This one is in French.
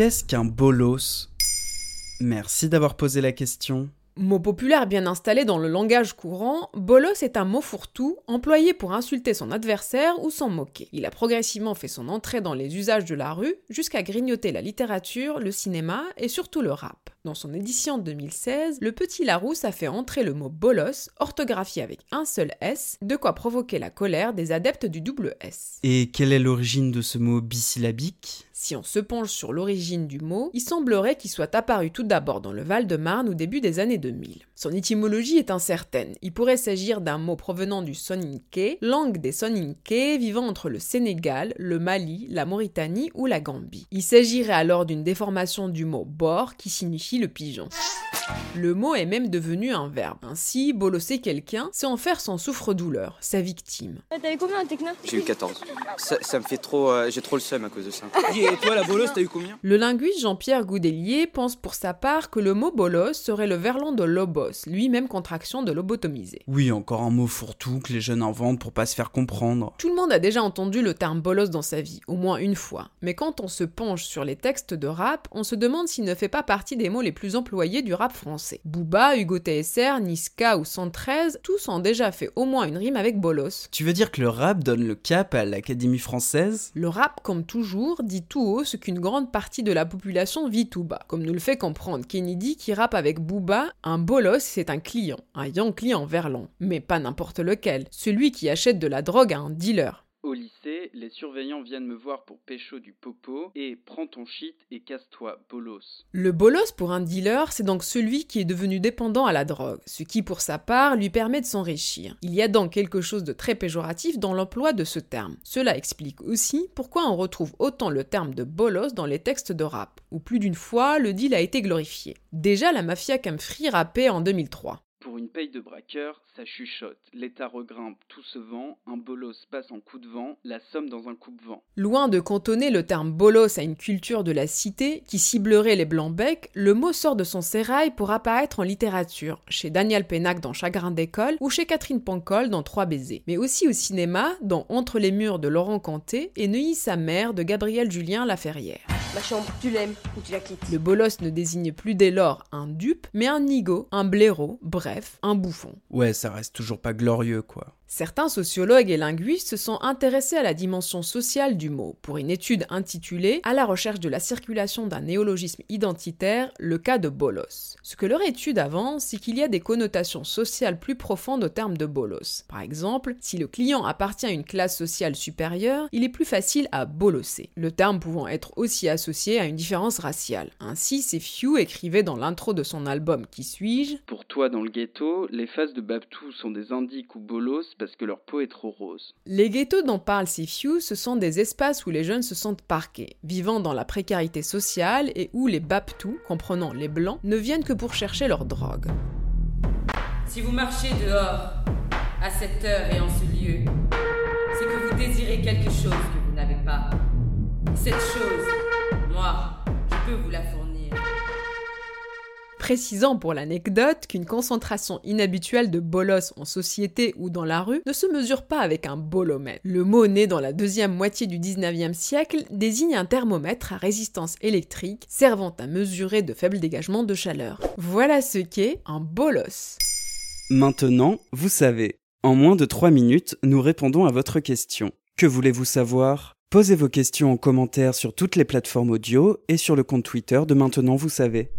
qu'est-ce qu'un bolos? Merci d'avoir posé la question. Mot populaire bien installé dans le langage courant, bolos est un mot fourre-tout employé pour insulter son adversaire ou s'en moquer. Il a progressivement fait son entrée dans les usages de la rue jusqu'à grignoter la littérature, le cinéma et surtout le rap. Dans son édition 2016, le petit Larousse a fait entrer le mot bolos, orthographié avec un seul S, de quoi provoquer la colère des adeptes du double S. Et quelle est l'origine de ce mot bisyllabique? Si on se penche sur l'origine du mot, il semblerait qu'il soit apparu tout d'abord dans le Val-de-Marne au début des années 2000. Son étymologie est incertaine. Il pourrait s'agir d'un mot provenant du soninké, langue des soninké vivant entre le Sénégal, le Mali, la Mauritanie ou la Gambie. Il s'agirait alors d'une déformation du mot bor qui signifie le pigeon. Le mot est même devenu un verbe. Ainsi, bolosser quelqu'un, c'est en faire son souffre-douleur, sa victime. T'as eu combien en techno? J'ai eu 14. Ça, ça me fait trop. euh, J'ai trop le seum à cause de ça. Et toi, la bolosse, t'as eu combien? Le linguiste Jean-Pierre Goudelier pense pour sa part que le mot bolos serait le verlan de lobos, lui-même contraction de lobotomiser. Oui, encore un mot fourre-tout que les jeunes inventent pour pas se faire comprendre. Tout le monde a déjà entendu le terme bolos dans sa vie, au moins une fois. Mais quand on se penche sur les textes de rap, on se demande s'il ne fait pas partie des mots les plus employés du rap français. Booba, Hugo TSR, Niska ou 113, tous ont déjà fait au moins une rime avec bolos. Tu veux dire que le rap donne le cap à l'Académie française? Le rap, comme toujours, dit tout haut ce qu'une grande partie de la population vit tout bas. Comme nous le fait comprendre Kennedy qui rappe avec Booba, un bolos c'est un client, un young client verlan. Mais pas n'importe lequel, celui qui achète de la drogue à un dealer. Au lycée, les surveillants viennent me voir pour pécho du popo et prends ton shit et casse-toi, bolos. Le bolos pour un dealer, c'est donc celui qui est devenu dépendant à la drogue, ce qui pour sa part lui permet de s'enrichir. Il y a donc quelque chose de très péjoratif dans l'emploi de ce terme. Cela explique aussi pourquoi on retrouve autant le terme de bolos dans les textes de rap, où plus d'une fois le deal a été glorifié. Déjà la mafia Camfree rappait en 2003. Pour une paye de braqueur, ça chuchote. L'État regrimpe, tout se vend, un bolos passe en coup de vent, la somme dans un coupe-vent. Loin de cantonner le terme bolos à une culture de la cité qui ciblerait les blancs-becs, le mot sort de son sérail pour apparaître en littérature, chez Daniel Pénac dans Chagrin d'école ou chez Catherine Pancol dans Trois baisers, mais aussi au cinéma dans Entre les murs de Laurent Canté et Neuilly sa mère de Gabriel Julien Laferrière. Ma chambre, tu l'aimes ou tu la quittes Le bolos ne désigne plus dès lors un dupe, mais un nigo, un blaireau, bref, un bouffon. Ouais, ça reste toujours pas glorieux, quoi. Certains sociologues et linguistes se sont intéressés à la dimension sociale du mot pour une étude intitulée À la recherche de la circulation d'un néologisme identitaire, le cas de bolos. Ce que leur étude avance, c'est qu'il y a des connotations sociales plus profondes au terme de bolos. Par exemple, si le client appartient à une classe sociale supérieure, il est plus facile à bolosser, le terme pouvant être aussi associé à une différence raciale. Ainsi, c'est Few écrivait dans l'intro de son album Qui suis-je? Pour toi, dans le ghetto, les faces de Babtou sont des indiques ou bolos parce que leur peau est trop rose. Les ghettos dont parle Sifiu, ce sont des espaces où les jeunes se sentent parqués, vivant dans la précarité sociale et où les Baptous, comprenant les blancs, ne viennent que pour chercher leur drogue. Si vous marchez dehors, à cette heure et en ce lieu, c'est que vous désirez quelque chose que vous n'avez pas. Cette chose, Précisant pour l'anecdote qu'une concentration inhabituelle de bolos en société ou dans la rue ne se mesure pas avec un bolomètre. Le mot né dans la deuxième moitié du 19e siècle désigne un thermomètre à résistance électrique servant à mesurer de faibles dégagements de chaleur. Voilà ce qu'est un bolos. Maintenant, vous savez. En moins de 3 minutes, nous répondons à votre question. Que voulez-vous savoir? Posez vos questions en commentaire sur toutes les plateformes audio et sur le compte Twitter de Maintenant, vous savez.